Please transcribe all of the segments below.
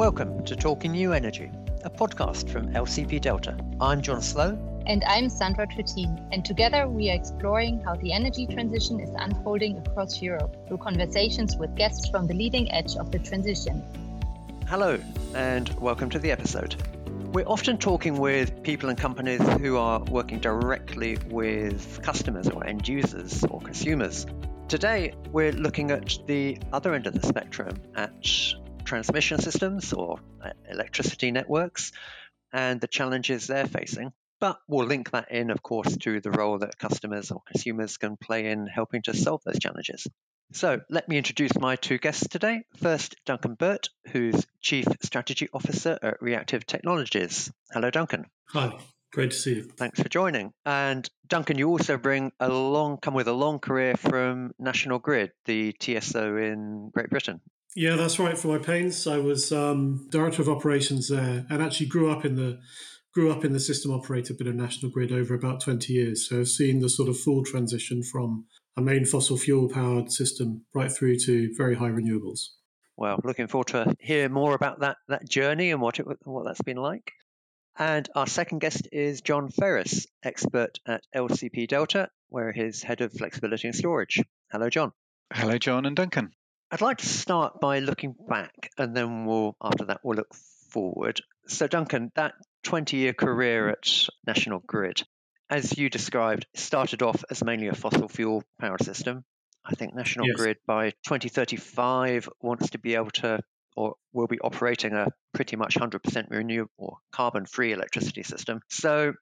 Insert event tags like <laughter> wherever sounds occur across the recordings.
Welcome to Talking New Energy, a podcast from LCP Delta. I'm Jon Slowe. And I'm Sandra Trittin. And together we are exploring how the energy transition is unfolding across Europe through conversations with guests from the leading edge of the transition. Hello, and welcome to the episode. We're often talking with people and companies who are working directly with customers or end users or consumers. Today, we're looking at the other end of the spectrum, at transmission systems or uh, electricity networks and the challenges they're facing. But we'll link that in, of course, to the role that customers or consumers can play in helping to solve those challenges. So let me introduce my two guests today. First, Duncan Burt, who's Chief Strategy Officer at Reactive Technologies. Hello, Duncan. Hi. Great to see you. Thanks for joining. And Duncan, you also bring a long, come with a long career from National Grid, the TSO in Great Britain. Yeah, that's right. For my pains, I was um, director of operations there, and actually grew up in the grew up in the system operator bit of National Grid over about twenty years. So I've seen the sort of full transition from a main fossil fuel powered system right through to very high renewables. Well, looking forward to hear more about that that journey and what it what that's been like. And our second guest is Jon Ferris, expert at LCP Delta, where he's head of flexibility and storage. Hello, John. Hello, John and Duncan. I'd like to start by looking back, and then we'll after that we'll look forward. So, Duncan, that 20-year career at National Grid, as you described, started off as mainly a fossil fuel power system. I think National yes. Grid by 2035 wants to be able to, or will be operating a pretty much 100% renewable, carbon-free electricity system. So,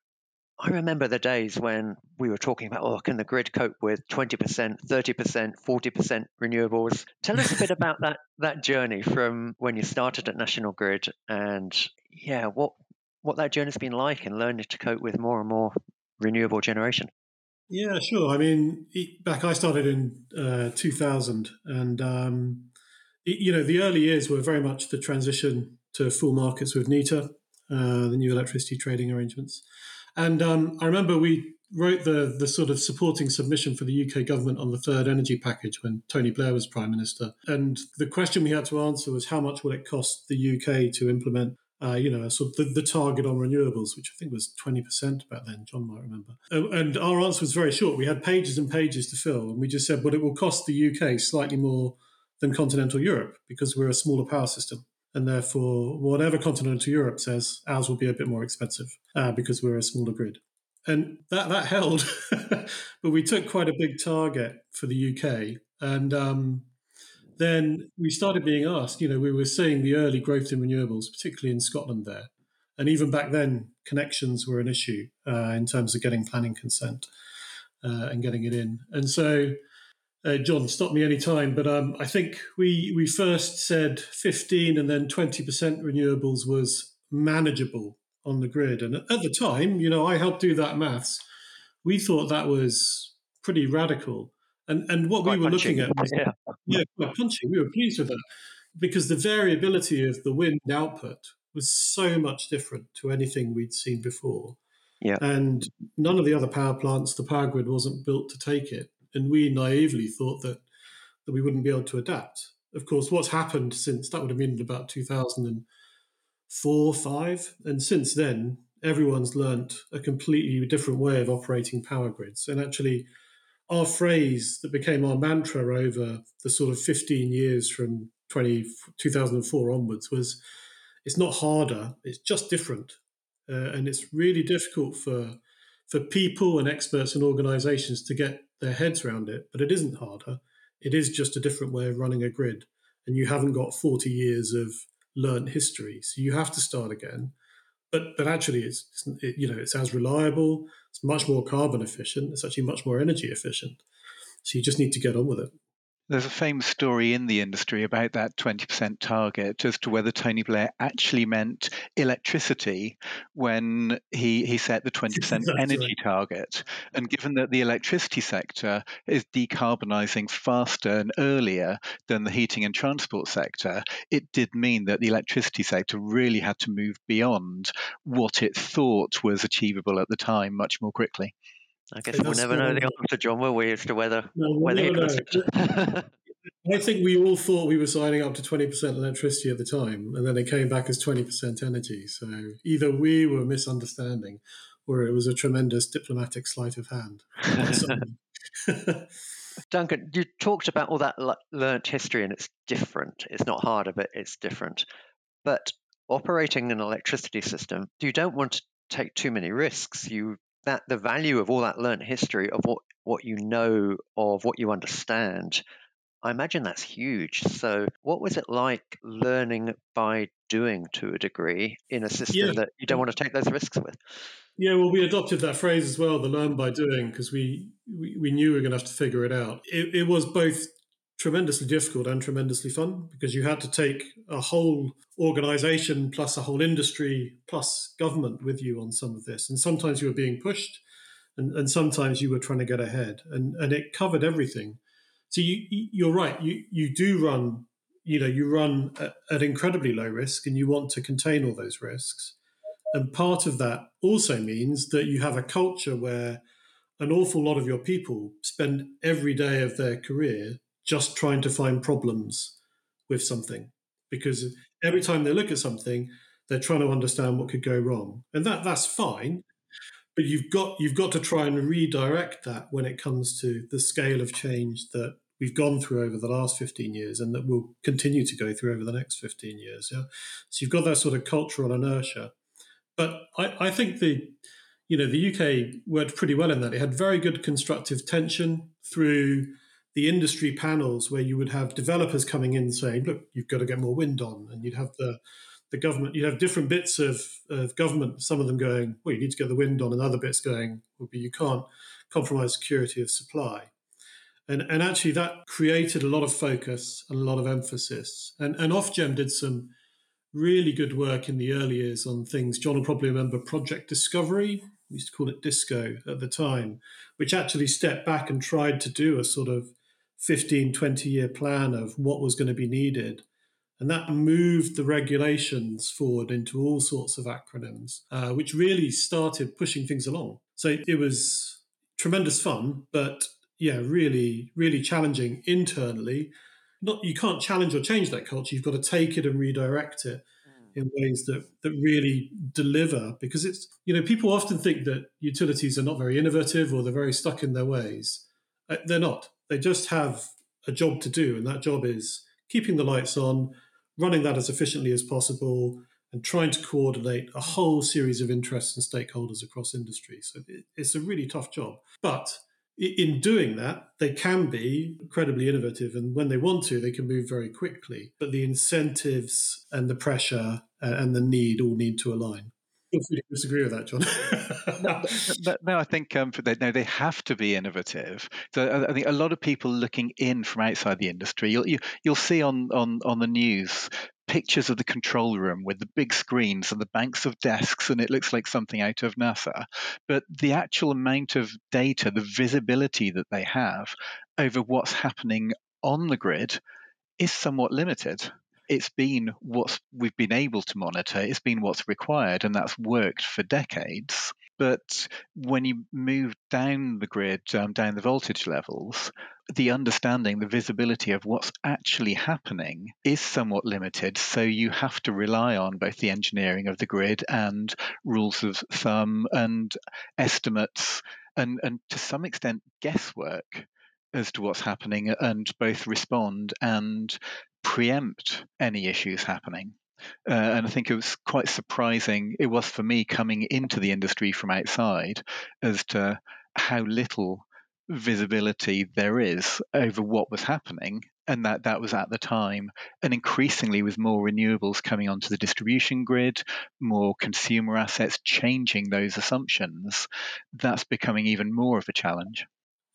I remember the days when we were talking about, oh, can the grid cope with 20%, 30%, 40% renewables? Tell us a bit <laughs> about that, that journey from when you started at National Grid and, yeah, what, what that journey's been like in learning to cope with more and more renewable generation. Yeah, sure. I mean, back I started in uh, 2000, and um, you know the early years were very much the transition to full markets with NETA, uh, the new electricity trading arrangements. And um, I remember we wrote the the sort of supporting submission for the UK government on the third energy package when Tony Blair was prime minister. And the question we had to answer was how much will it cost the UK to implement uh, you know, sort of the, the, target on renewables, which I think was 20% back then, John might remember. And our answer was very short. We had pages and pages to fill, and we just said, well, it will cost the UK slightly more than continental Europe because we're a smaller power system and therefore whatever continental Europe says, ours will be a bit more expensive uh, because we're a smaller grid. And that that held, <laughs> but we took quite a big target for the UK, and um, then we started being asked. You know, we were seeing the early growth in renewables, particularly in Scotland there, and even back then, connections were an issue uh, in terms of getting planning consent uh, and getting it in. And so uh, John, stop me anytime, but um, I think we we first said 15 and then 20% renewables was manageable on the grid. And at the time, you know, I helped do that maths. We thought that was pretty radical. And and what quite we were punchy. looking at was yeah. yeah, quite punchy. We were pleased with that because the variability of the wind output was so much different to anything we'd seen before. Yeah. And none of the other power plants, the power grid wasn't built to take it and we naively thought that that we wouldn't be able to adapt. Of course, what's happened since that would have been about 2004, five, and since then, everyone's learnt a completely different way of operating power grids. And actually, our phrase that became our mantra over the sort of 15 years from 20, 2004 onwards was it's not harder, it's just different. Uh, and it's really difficult for for people and experts and organizations to get their heads around it, but it isn't harder. It is just a different way of running a grid. And you haven't got 40 years of learned history. So you have to start again. But, but actually, it's, it, you know it's as reliable. It's much more carbon efficient. It's actually much more energy efficient. So you just need to get on with it. There's a famous story in the industry about that 20% target as to whether Tony Blair actually meant electricity when he, he set the <laughs> 20% energy target. And given that the electricity sector is decarbonising faster and earlier than the heating and transport sector, it did mean that the electricity sector really had to move beyond what it thought was achievable at the time much more quickly. I guess we'll never know the answer, John, will we, as to whether no, whether it was. <laughs> I think we all thought we were signing up to 20% electricity at the time, and then it came back as 20% energy. So either we were misunderstanding or it was a tremendous diplomatic sleight of hand. <laughs> <laughs> Duncan, you talked about all that learnt history, and it's different. It's not harder, but it's different. But operating an electricity system, you don't want to take too many risks. You that the value of all that learnt history of what what you know of what you understand I imagine that's huge. So, what was it like learning by doing to a degree in a system yeah. that you don't want to take those risks with? Yeah, well, we adopted that phrase as well, the learn by doing, because we, we, we, knew we were going to have to figure it out. It, it was both tremendously difficult and tremendously fun because you had to take a whole organization plus a whole industry plus government with you on some of this. And sometimes you were being pushed and, and sometimes you were trying to get ahead. And, and it covered everything. So you, you're right. You, you do run, you know, you run at, at incredibly low risk and you want to contain all those risks. And part of that also means that you have a culture where an awful lot of your people spend every day of their career just trying to find problems with something. Because every time they look at something they're trying to understand what could go wrong. And that that's fine but you've got you've got to try and redirect that when it comes to the scale of change that we've gone through over the last 15 years and that we'll continue to go through over the next 15 years yeah? So you've got that sort of cultural inertia. But I, I think the you know the uk worked pretty well in that. It had very good constructive tension through the industry panels where you would have developers coming in saying, look, you've got to get more wind on. And you'd have the, the government, you'd have different bits of, of government, some of them going, well, you need to get the wind on, and other bits going, well, you can't compromise security of supply. And, and actually, that created a lot of focus and a lot of emphasis. And, and Ofgem did some really good work in the early years on things. John will probably remember Project Discovery. We used to call it Disco at the time, which actually stepped back and tried to do a sort of 15, 20 year plan of what was going to be needed. And that moved the regulations forward into all sorts of acronyms, uh, which really started pushing things along. So it was tremendous fun, but yeah, really, really challenging internally. Not you can't challenge or change that culture. You've got to take it and redirect it hmm. in ways that that really deliver. Because it's you know people often think that utilities are not very innovative or they're very stuck in their ways. Uh, they're not. They just have a job to do, and that job is keeping the lights on, running that as efficiently as possible, and trying to coordinate a whole series of interests and stakeholders across industry. So it's a really tough job. But in doing that, they can be incredibly innovative, and when they want to, they can move very quickly. But the incentives and the pressure uh, and the need all need to align feel free to disagree with that, John. <laughs> no, no, I think um, they, no, they have to be innovative. So I, think a lot of people looking in from outside the industry, you'll you, will you will see on, on on the news pictures of the control room with the big screens and the banks of desks, and it looks like something out of NASA. But the actual amount of data, the visibility that they have over what's happening on the grid is somewhat limited it's been what we've been able to monitor, it's been what's required, and that's worked for decades. But when you move down the grid, um, down the voltage levels, the understanding, the visibility of what's actually happening is somewhat limited. So you have to rely on both the engineering of the grid and rules of thumb and estimates and, and to some extent guesswork as to what's happening and both respond and preempt any issues happening. Uh, and I think it was quite surprising, it was for me coming into the industry from outside, as to how little visibility there is over what was happening. And that, that was at the time. And increasingly, with more renewables coming onto the distribution grid, more consumer assets changing those assumptions, that's becoming even more of a challenge.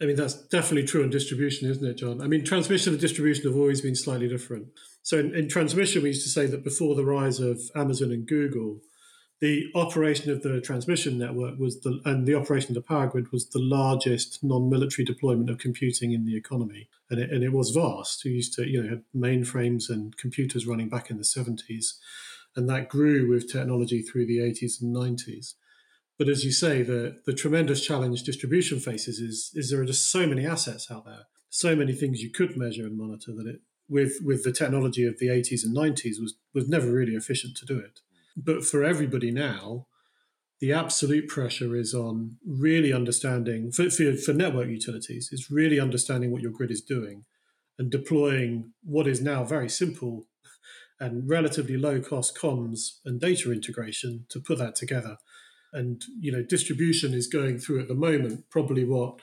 I mean, that's definitely true in distribution, isn't it, John? I mean, transmission and distribution have always been slightly different. So, in, in, transmission, we used to say that before the rise of Amazon and Google, the operation of the transmission network was the and the operation of the power grid was the largest non-military deployment of computing in the economy, and it, and it was vast. We used to, you know, had mainframes and computers running back in the seventies, and that grew with technology through the eighties and nineties. But as you say, the, the tremendous challenge distribution faces is, is there are just so many assets out there. so many things you could measure and monitor that it with with the technology of the 80s and 90s was was never really efficient to do it. But for everybody now, the absolute pressure is on really understanding for, for, for network utilities is really understanding what your grid is doing and deploying what is now very simple and relatively low cost comms and data integration to put that together. And you know, distribution is going through at the moment probably what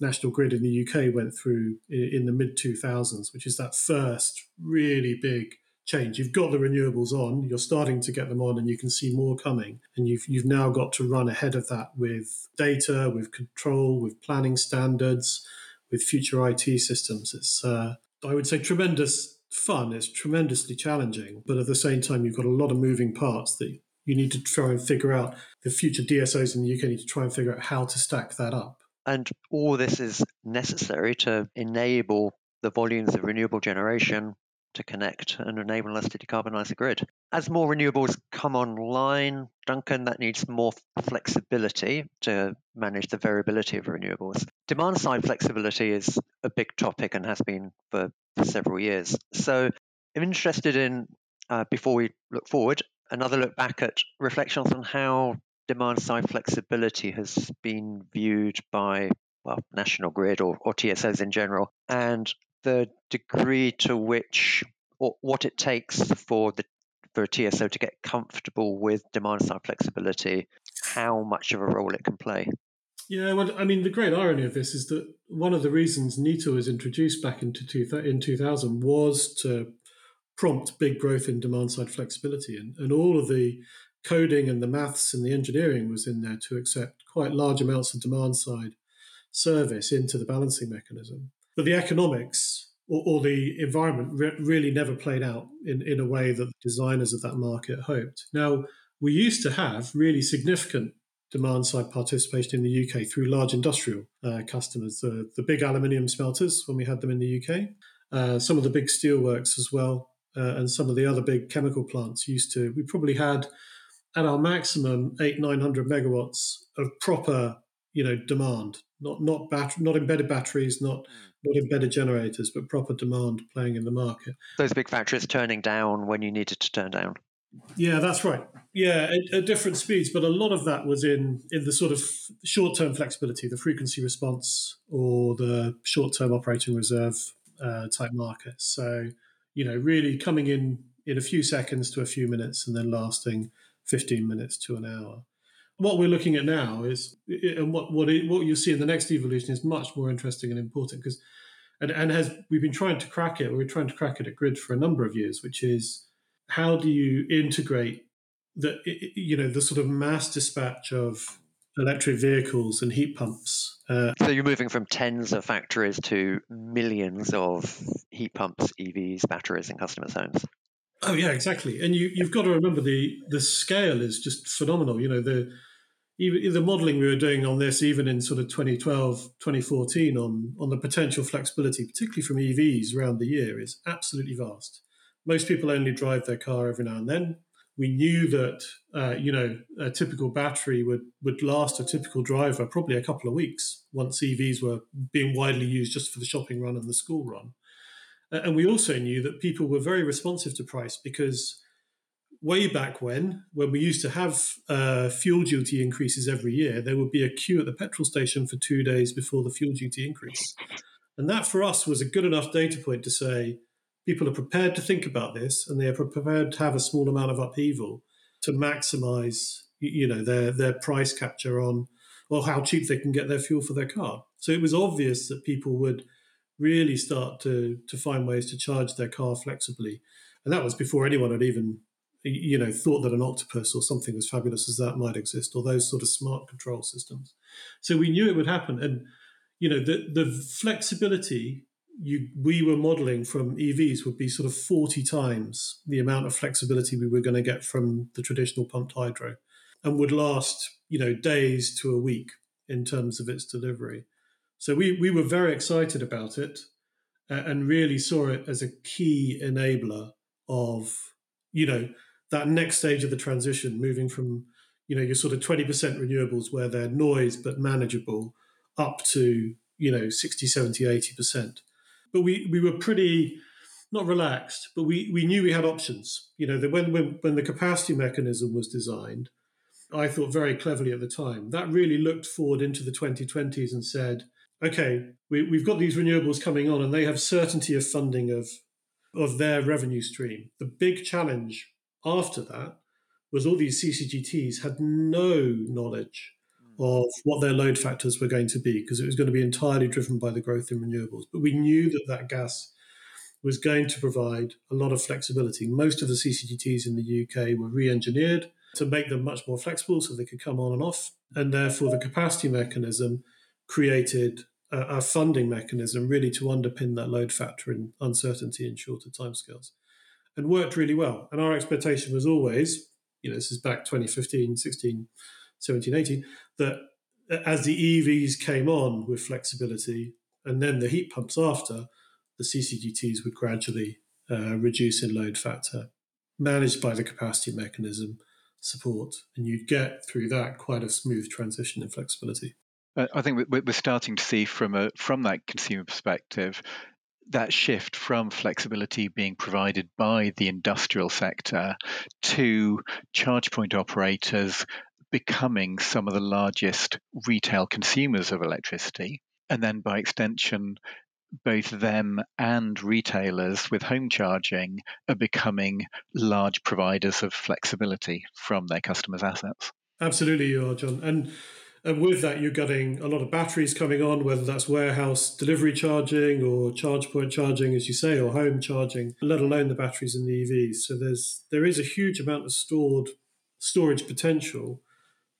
National Grid in the UK went through in the mid 2000s, which is that first really big change. You've got the renewables on, you're starting to get them on, and you can see more coming. And you've you've now got to run ahead of that with data, with control, with planning standards, with future IT systems. It's uh, I would say tremendous fun. It's tremendously challenging, but at the same time, you've got a lot of moving parts that you need to try and figure out. The future DSOs in the UK need to try and figure out how to stack that up. And all this is necessary to enable the volumes of renewable generation to connect and enable us to decarbonize the grid. As more renewables come online, Duncan, that needs more flexibility to manage the variability of renewables. Demand side flexibility is a big topic and has been for, for several years. So I'm interested in, uh, before we look forward, another look back at reflections on how demand side flexibility has been viewed by well, National Grid or, or TSOs in general, and the degree to which or what it takes for the for a TSO to get comfortable with demand side flexibility, how much of a role it can play. Yeah, well, I mean, the great irony of this is that one of the reasons NETA was introduced back into two, in 2000 was to prompt big growth in demand side flexibility. And, and all of the coding and the maths and the engineering was in there to accept quite large amounts of demand side service into the balancing mechanism. But the economics or, or the environment re- really never played out in, in a way that the designers of that market hoped. Now, we used to have really significant demand side participation in the UK through large industrial uh, customers, the, the big aluminium smelters when we had them in the UK, uh, some of the big steelworks as well, uh, and some of the other big chemical plants used to. We probably had at our maximum eight nine hundred megawatts of proper you know demand, not not bat- not embedded batteries, not mm. not embedded generators, but proper demand playing in the market. Those big factories turning down when you needed to turn down. Yeah, that's right. Yeah, at, at, different speeds, but a lot of that was in in the sort of short term flexibility, the frequency response, or the short term operating reserve uh, type markets. So you know, really coming in in a few seconds to a few minutes, and then lasting fifteen minutes to an hour what we're looking at now is, and what what it, what you'll see in the next evolution is much more interesting and important because, and, and has we've been trying to crack it. We're trying to crack it at Grid for a number of years, which is how do you integrate the you know the sort of mass dispatch of electric vehicles and heat pumps. Uh, so you're moving from tens of factories to millions of heat pumps, EVs, batteries in customers' homes. Oh yeah, exactly. And you you've got to remember the the scale is just phenomenal. You know the even the modeling we were doing on this, even in sort of 2012, 2014, on, on the potential flexibility, particularly from EVs around the year, is absolutely vast. Most people only drive their car every now and then. We knew that, uh, you know, a typical battery would, would last a typical driver probably a couple of weeks once EVs were being widely used just for the shopping run and the school run. And we also knew that people were very responsive to price because way back when, when we used to have uh, fuel duty increases every year, there would be a queue at the petrol station for two days before the fuel duty increase. And that for us was a good enough data point to say people are prepared to think about this and they are prepared to have a small amount of upheaval to maximize you know their their price capture on or how cheap they can get their fuel for their car. So it was obvious that people would really start to to find ways to charge their car flexibly. And that was before anyone had even you know, thought that an octopus or something as fabulous as that might exist, or those sort of smart control systems. So we knew it would happen, and you know, the the flexibility you we were modeling from EVs would be sort of forty times the amount of flexibility we were going to get from the traditional pumped hydro, and would last you know days to a week in terms of its delivery. So we we were very excited about it, and really saw it as a key enabler of you know that next stage of the transition, moving from you know your sort of twenty percent renewables where they're noise but manageable, up to you know, 60, 70, 80%. But we, we were pretty, not relaxed, but we, we knew we had options. You know, that when, when, when the capacity mechanism was designed, I thought very cleverly at the time, that really looked forward into the 2020s and said, okay, we, we've got these renewables coming on and they have certainty of funding of, of their revenue stream. The big challenge after that was all these CCGTs had no knowledge Mm. of what their load factors were going to be because it was going to be entirely driven by the growth in renewables. But we knew that that gas was going to provide a lot of flexibility. Most of the CCGTs in the UK were re engineered to make them much more flexible so they could come on and off. And therefore, the capacity mechanism created a, a funding mechanism really to underpin that load factor in uncertainty in shorter timescales and worked really well. And our expectation was always, you know, this is back 2015, 16, 17, 18, that as the EVs came on with flexibility and then the heat pumps after, the CCGTs would gradually uh, reduce in load factor, managed by the capacity mechanism support. And you'd get through that quite a smooth transition in flexibility. I think we're starting to see from a from that consumer perspective that shift from flexibility being provided by the industrial sector to charge point operators becoming some of the largest retail consumers of electricity. And then by extension, both them and retailers with home charging are becoming large providers of flexibility from their customers' assets. Absolutely, you are, John. And and with that, you're getting a lot of batteries coming on, whether that's warehouse delivery charging or charge point charging, as you say, or home charging, let alone the batteries in the EVs. So there's there is a huge amount of stored storage potential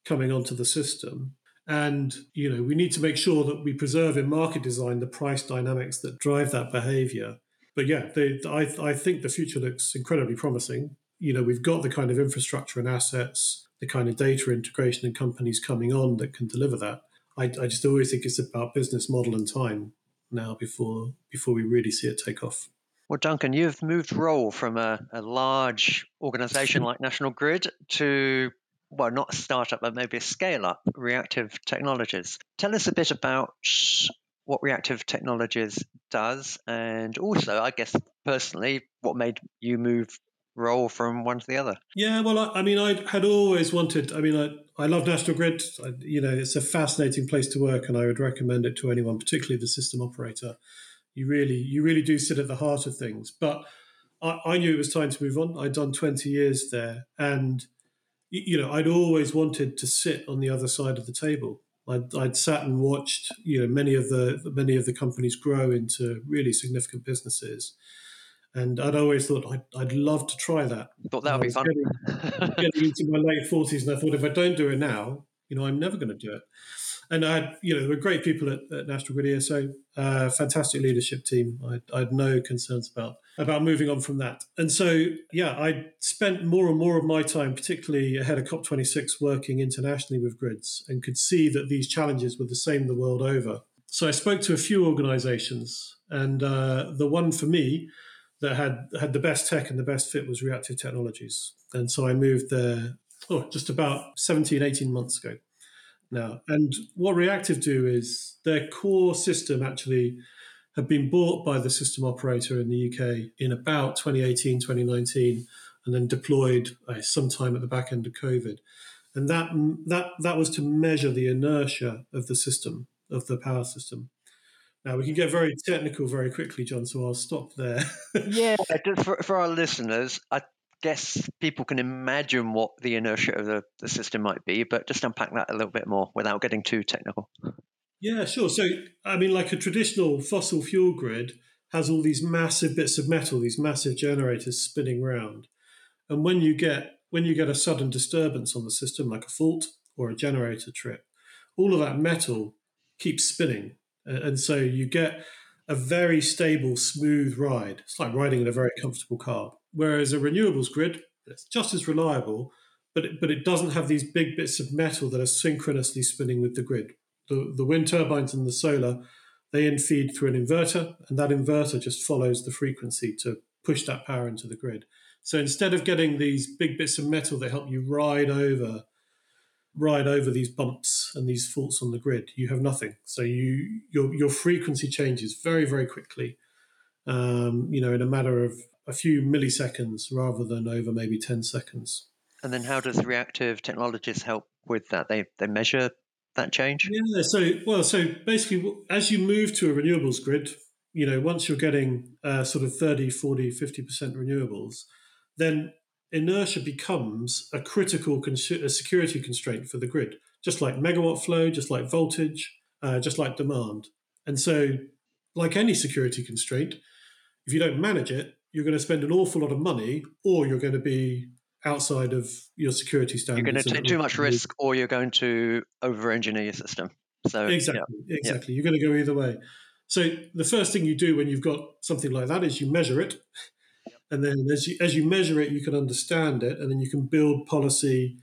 coming onto the system. And you know, we need to make sure that we preserve in market design the price dynamics that drive that behavior. But yeah, they, I, I think the future looks incredibly promising. You know, we've got the kind of infrastructure and assets, the kind of data integration and companies coming on that can deliver that. I, I just always think it's about business model and time now before before we really see it take off. Well, Duncan, you've moved role from a, a large organization <laughs> like National Grid to well, not a startup, but maybe a scale up, Reactive Technologies. Tell us a bit about what Reactive Technologies does, and also, I guess, personally, what made you move role from one to the other? Yeah, well, I, I mean, I had always wanted. I mean, I, I love National Grid. I, you know, it's a fascinating place to work, and I would recommend it to anyone, particularly the system operator. You really, you really do sit at the heart of things. But I, I knew it was time to move on. I'd done twenty years there, and you know, I'd always wanted to sit on the other side of the table. I'd, I'd, sat and watched, you know, many of the many of the companies grow into really significant businesses, and I'd always thought I'd, I'd love to try that. Thought that would be fun. Getting, getting <laughs> into my late forties, and I thought if I don't do it now, you know, I'm never going to do it and I had, you know, there were great people at, at National Grid ESO, uh, fantastic leadership team. I, I, had no concerns about about moving on from that. And so, yeah, I spent more and more of my time, particularly ahead of COP26, working internationally with grids, and could see that these challenges were the same the world over. So I spoke to a few organisations, and uh, the one for me that had had the best tech and the best fit was Reactive Technologies. And so I moved there oh, just about 17, 18 months ago now. And what Reactive do is their core system actually had been bought by the system operator in the UK in about 2018, 2019, and then deployed uh, sometime at the back end of COVID. And that, that, that was to measure the inertia of the system, of the power system. Now we can get very technical very quickly, John. So I'll stop there. <laughs> yeah, for, for our listeners, I guess people can imagine what the inertia of the, the system might be, but just unpack that a little bit more without getting too technical. Yeah, sure. So, I mean, like a traditional fossil fuel grid has all these massive bits of metal, these massive generators spinning around, and when you get when you get a sudden disturbance on the system, like a fault or a generator trip, all of that metal keeps spinning, and so you get a very stable, smooth ride. It's like riding in a very comfortable car. Whereas a renewables grid, it's just as reliable, but it, but it doesn't have these big bits of metal that are synchronously spinning with the grid. The, the wind turbines and the solar, they in feed through an inverter, and that inverter just follows the frequency to push that power into the grid. So instead of getting these big bits of metal that help you ride over ride over these bumps and these faults on the grid, you have nothing. So you your your frequency changes very very quickly. Um, you know, in a matter of a few milliseconds rather than over maybe ten seconds. And then, how does reactive technologies help with that? They they measure that change. Yeah. So well, so basically, as you move to a renewables grid, you know, once you're getting uh, sort of 30, 40, 50% renewables, then inertia becomes a critical cons- a security constraint for the grid, just like megawatt flow, just like voltage, uh, just like demand. And so, like any security constraint, if you don't manage it, you're going to spend an awful lot of money, or you're going to be outside of your security standards. You're going to take too much risk, or you're going to over-engineer your system. So exactly, yeah. exactly, yeah. you're going to go either way. So the first thing you do when you've got something like that is you measure it, and then as you as you measure it, you can understand it, and then you can build policy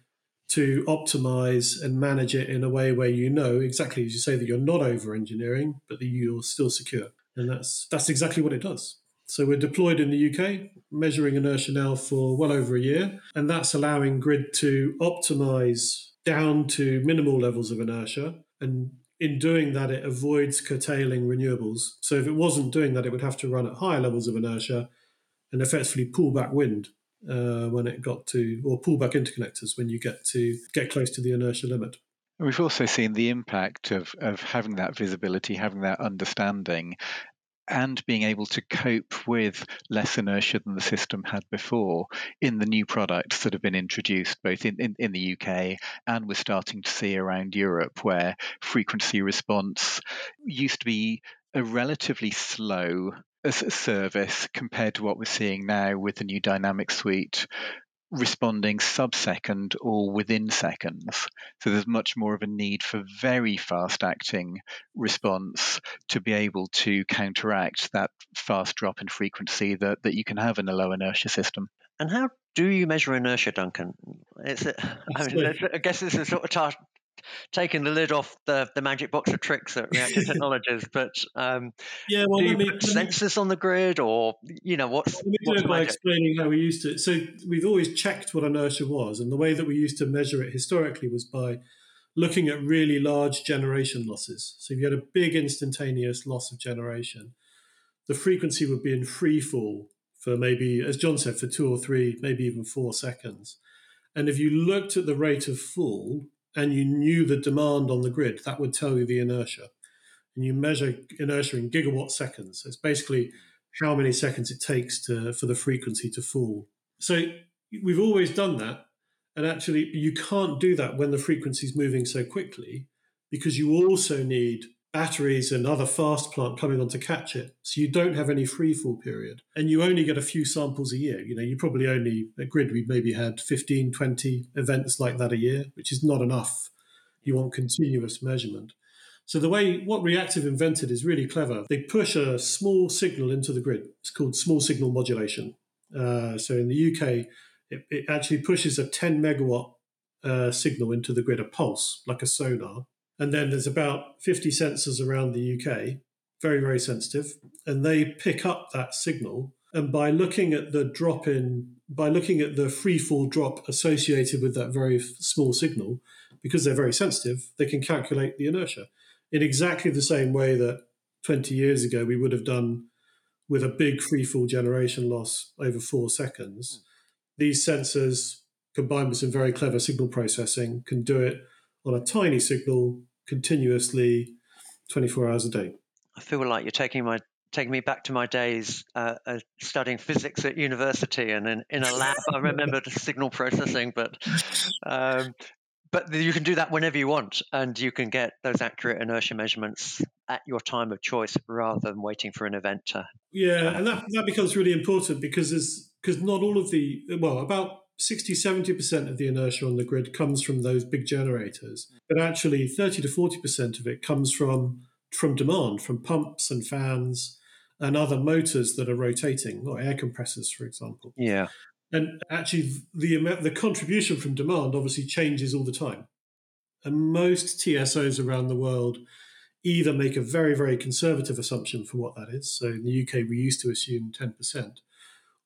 to optimize and manage it in a way where you know exactly as you say that you're not over engineering, but that you're still secure, and that's that's exactly what it does. So we're deployed in the UK, measuring inertia now for well over a year, and that's allowing grid to optimize down to minimal levels of inertia and in doing that, it avoids curtailing renewables. So if it wasn't doing that, it would have to run at higher levels of inertia and effectively pull back wind uh, when it got to, or pull back interconnectors when you get to get close to the inertia limit. And we've also seen the impact of, of having that visibility, having that understanding, and being able to cope with less inertia than the system had before in the new products that have been introduced both in, in, in, the UK and we're starting to see around Europe, where frequency response used to be a relatively slow service compared to what we're seeing now with the new dynamic suite responding sub-second or within seconds. So there's much more of a need for very fast acting response to be able to counteract that fast drop in frequency that, that you can have in a low inertia system. And how do you measure inertia, Duncan? It's a, I, mean, I guess this a sort of tar- taking the lid off the, the magic box of tricks at Reactive <laughs> Technologies. But um, yeah, well, do you me, put sensors on the grid, or you know what's? Let me do it by explaining how we used to. So we've always checked what inertia was, and the way that we used to measure it historically was by looking at really large generation losses. So if you had a big instantaneous loss of generation, the frequency would be in free fall for maybe, as John said, for two or three, maybe even four seconds. And if you looked at the rate of fall and you knew the demand on the grid, that would tell you the inertia. And you measure inertia in gigawatt seconds. It's basically how many seconds it takes to for the frequency to fall. So we've always done that. And actually, you can't do that when the frequency is moving so quickly because you also need batteries and other fast plant coming on to catch it. So you don't have any free fall period. And you only get a few samples a year. You know, you probably only, at Grid, we maybe had 15, 20 events like that a year, which is not enough. You want continuous measurement. So the way what Reactive invented is really clever. They push a small signal into the grid. It's called small signal modulation. Uh, so in the UK, it, it, actually pushes a 10 megawatt uh, signal into the grid, a pulse, like a sonar. And then there's about 50 sensors around the UK, very, very sensitive. And they pick up that signal. And by looking at the drop in, by looking at the free fall drop associated with that very small signal, because they're very sensitive, they can calculate the inertia in exactly the same way that 20 years ago we would have done with a big free fall generation loss over four seconds. Hmm. These sensors, combined with some very clever signal processing, can do it on a tiny signal continuously 24 hours a day. I feel like you're taking my taking me back to my days uh, uh, studying physics at university and in, in a lab. I remember the <laughs> signal processing, but um, but you can do that whenever you want, and you can get those accurate inertia measurements at your time of choice rather than waiting for an event to. Yeah, and that that becomes really important because because not all of the well about 60 70% of the inertia on the grid comes from those big generators but actually 30 to 40% of it comes from from demand from pumps and fans and other motors that are rotating or air compressors for example. Yeah. And actually the the contribution from demand obviously changes all the time. And most tsos around the world either make a very very conservative assumption for what that is so in the uk we used to assume 10%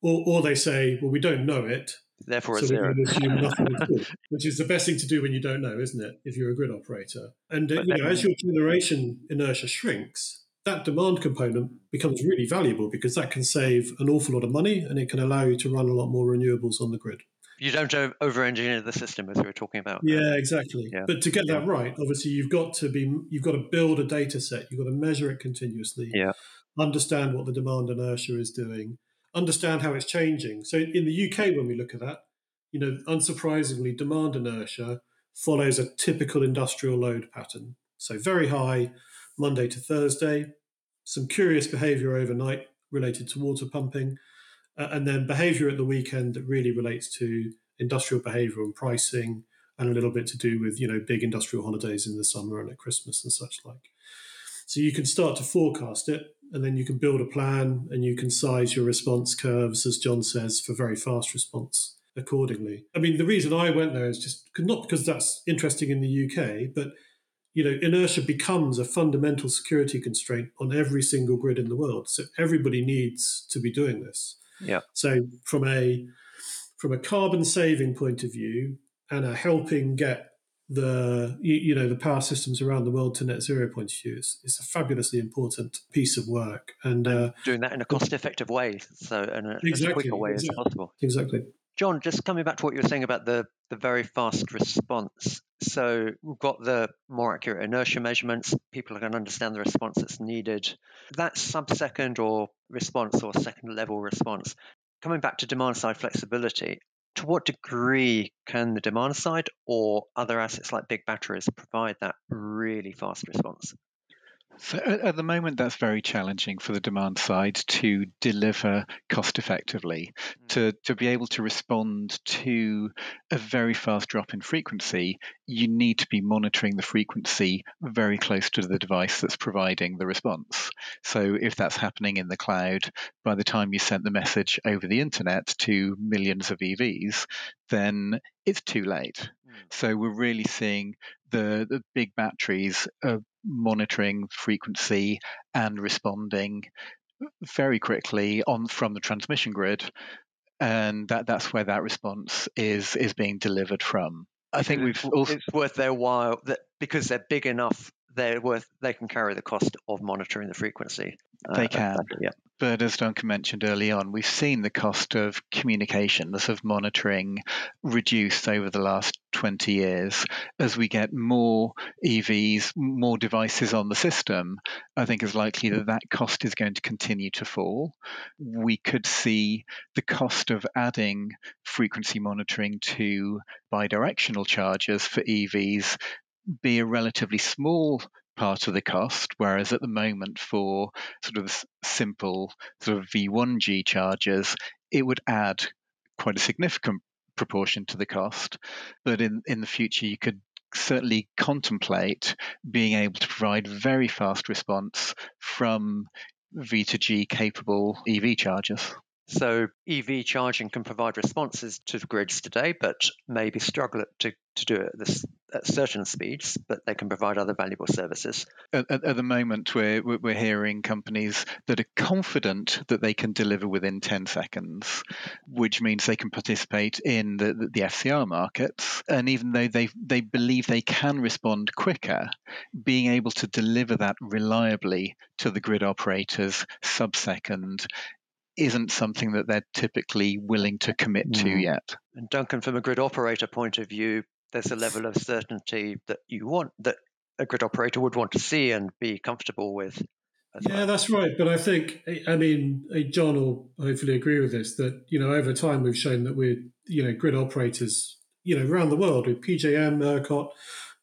or, or they say well we don't know it Therefore, so zero. assume <laughs> nothing at all, which is the best thing to do when you don't know, isn't it? If you're a grid operator, and uh, you know, as your generation inertia shrinks, that demand component becomes really valuable because that can save an awful lot of money and it can allow you to run a lot more renewables on the grid. You don't over-engineer the system as we were talking about. Yeah, exactly. Yeah. But to get that right, obviously you've got to be you've got to build a data set. You've got to measure it continuously. Yeah. Understand what the demand inertia is doing. Understand how it's changing. So in the UK, when we look at that, you know, unsurprisingly, demand inertia follows a typical industrial load pattern. So very high Monday to Thursday, some curious behavior overnight related to water pumping, uh, and then behavior at the weekend that really relates to industrial behavior and pricing, and a little bit to do with you know big industrial holidays in the summer and at Christmas and such like. So you can start to forecast it, and then you can build a plan, and you can size your response curves, as John says, for very fast response accordingly. I mean, the reason I went there is just not because that's interesting in the UK, but you know, inertia becomes a fundamental security constraint on every single grid in the world. So everybody needs to be doing this. Yeah. So from a from a carbon saving point of view and a helping get the you know the power systems around the world to net zero point of view is, is a fabulously important piece of work and uh, doing that in a cost effective way so in a, exactly, as quicker way exactly, as possible exactly John, just coming back to what you were saying about the, the very fast response. So we've got the more accurate inertia measurements. People can understand the response that's needed. That sub-second or response or second level response. Coming back to demand side flexibility, to what degree can the demand side or other assets like big batteries provide that really fast response? So at the moment, that's very challenging for the demand side to deliver cost effectively, mm. to, to be able to respond to a very fast drop in frequency. You need to be monitoring the frequency very close to the device that's providing the response. So if that's happening in the cloud, by the time you sent the message over the internet to millions of EVs, then it's too late. Mm. So we're really seeing the, the big batteries are monitoring frequency and responding very quickly on from the transmission grid and that that's where that response is is being delivered from. I think we've also it's worth their while that because they're big enough they're worth they can carry the cost of monitoring the frequency they uh, can yeah but as Duncan mentioned early on, we've seen the cost of communications, of monitoring, reduced over the last 20 years. As we get more EVs, more devices on the system, I think it's likely that that cost is going to continue to fall. We could see the cost of adding frequency monitoring to bidirectional chargers for EVs be a relatively small part of the cost, whereas at the moment for sort of simple sort of V1G chargers, it would add quite a significant proportion to the cost. But in, in the future, you could certainly contemplate being able to provide very fast response from V2G capable EV chargers. So EV charging can provide responses to the grids today, but maybe struggle to, to do it at, this, at certain speeds, but they can provide other valuable services. At, at, at, the moment, we're, we're hearing companies that are confident that they can deliver within 10 seconds, which means they can participate in the, the, the FCR markets. And even though they, they believe they can respond quicker, being able to deliver that reliably to the grid operators sub second isn't something that they're typically willing to commit to mm. yet. And Duncan, from a grid operator point of view, there's a level of certainty that you want that a grid operator would want to see and be comfortable with. Yeah, well. that's right. But I think, I mean, John will hopefully agree with this that you know over time we've shown that we're you know grid operators you know around the world with PJM, ERCOT,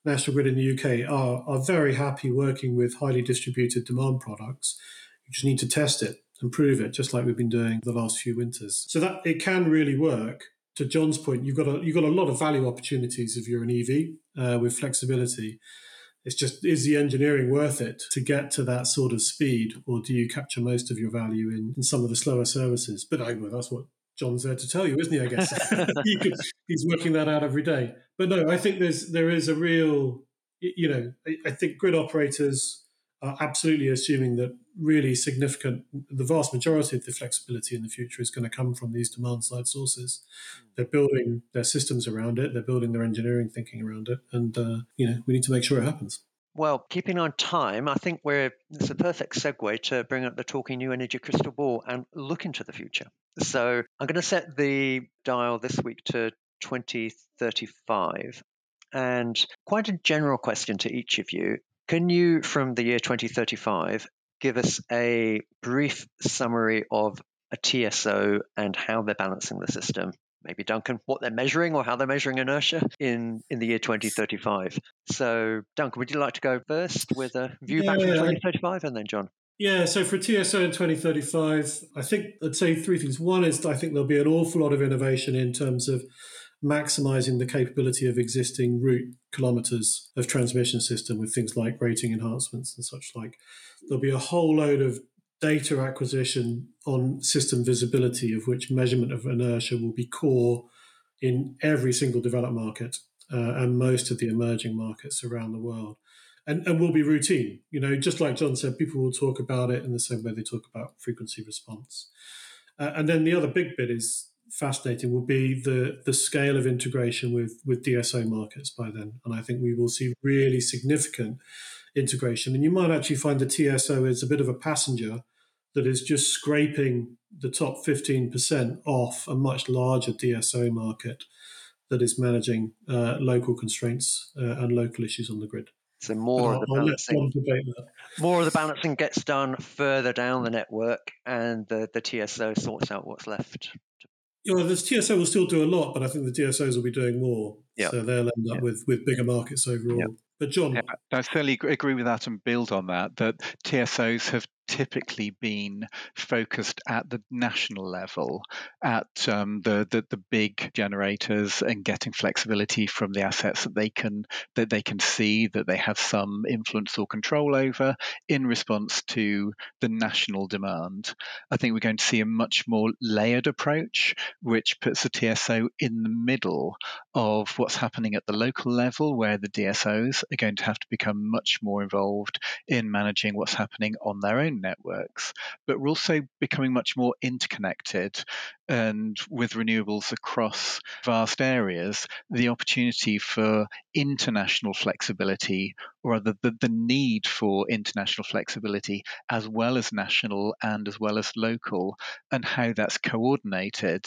National Grid in the UK are are very happy working with highly distributed demand products. You just need to test it improve it, just like we've been doing the last few winters. So that it can really work. To John's point, you've got a you've got a lot of value opportunities if you're an EV uh, with flexibility. It's just is the engineering worth it to get to that sort of speed, or do you capture most of your value in, in some of the slower services? But I, well, that's what John's there to tell you, isn't he? I guess <laughs> <laughs> he could, he's working that out every day. But no, I think there's there is a real, you know, I, I think grid operators are absolutely assuming that really significant, the vast majority of the flexibility in the future is going to come from these demand side sources. They're building their systems around it, they're building their engineering thinking around it, and uh, you know we need to make sure it happens. Well, keeping on time, I think we're it's a perfect segue to bring up the talking new energy crystal ball and look into the future. So I'm going to set the dial this week to 2035. And quite a general question to each of you. Can you, from the year 2035, give us a brief summary of a TSO and how they're balancing the system? Maybe Duncan, what they're measuring or how they're measuring inertia in, in the year 2035. So, Duncan, would you like to go first with a view yeah, back from 2035 and then Jon? Yeah, so for TSO in 2035, I think I'd say three things. One is I think there'll be an awful lot of innovation in terms of maximizing the capability of existing route kilometers of transmission system with things like rating enhancements and such like. There'll be a whole load of data acquisition on system visibility, of which measurement of inertia will be core in every single developed market uh, and most of the emerging markets around the world. And, and will be routine. You know, just like Jon said, people will talk about it in the same way they talk about frequency response. Uh, and then the other big bit is fascinating will be the the scale of integration with with DSO markets by then, and I think we will see really significant integration. And you might actually find the TSO is a bit of a passenger that is just scraping the top fifteen percent off a much larger DSO market that is managing uh, local constraints uh, and local issues on the grid. So more of the balancing, more of the balancing gets done further down the network, and the, the TSO sorts out what's left you know, the TSO will still do a lot, but I think the DSOs will be doing more. Yep. So they'll end up yep. with, with bigger markets overall. Yep. But Jon, yeah, I certainly agree with that and build on that. That TSOs have typically been focused at the national level, at um, the, the, the big generators, and getting flexibility from the assets that they can that they can see that they have some influence or control over in response to the national demand. I think we're going to see a much more layered approach, which puts the TSO in the middle of what's happening at the local level, where the DSOs are going to have to become much more involved in managing what's happening on their own networks, but we're also becoming much more interconnected and with renewables across vast areas, the opportunity for international flexibility or rather the, the need for international flexibility as well as national and as well as local and how that's coordinated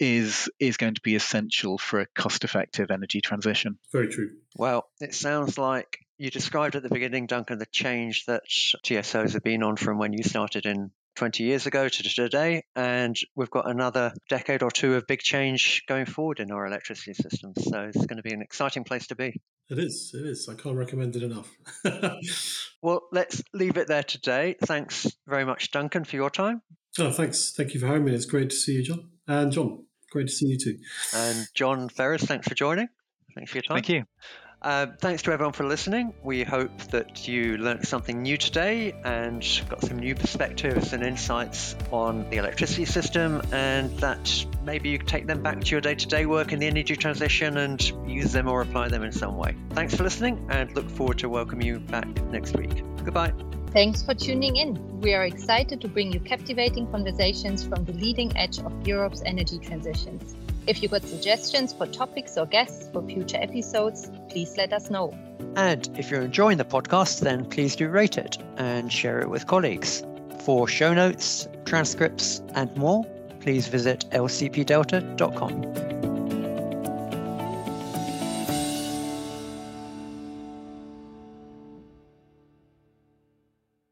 is is going to be essential for a cost effective energy transition. Very true. Well, it sounds like you described at the beginning, Duncan, the change that TSOs have been on from when you started in 20 years ago to today. And we've got another decade or two of big change going forward in our electricity systems. So it's going to be an exciting place to be. It is. It is. I can't recommend it enough. <laughs> well, let's leave it there today. Thanks very much, Duncan, for your time. Oh, thanks. Thank you for having me. It's great to see you, Jon. And Jon, great to see you too. And Jon Ferris, thanks for joining. Thanks for your time. Thank you. Uh, thanks to everyone for listening. We hope that you learned something new today and got some new perspectives and insights on the electricity system, and that maybe you take them back to your day to day work in the energy transition and use them or apply them in some way. Thanks for listening, and look forward to welcoming you back next week. Goodbye. Thanks for tuning in. We are excited to bring you captivating conversations from the leading edge of Europe's energy transitions. If you've got suggestions for topics or guests for future episodes, please let us know. And if you're enjoying the podcast, then please do rate it and share it with colleagues. For show notes, transcripts, and more, please visit lcpdelta.com.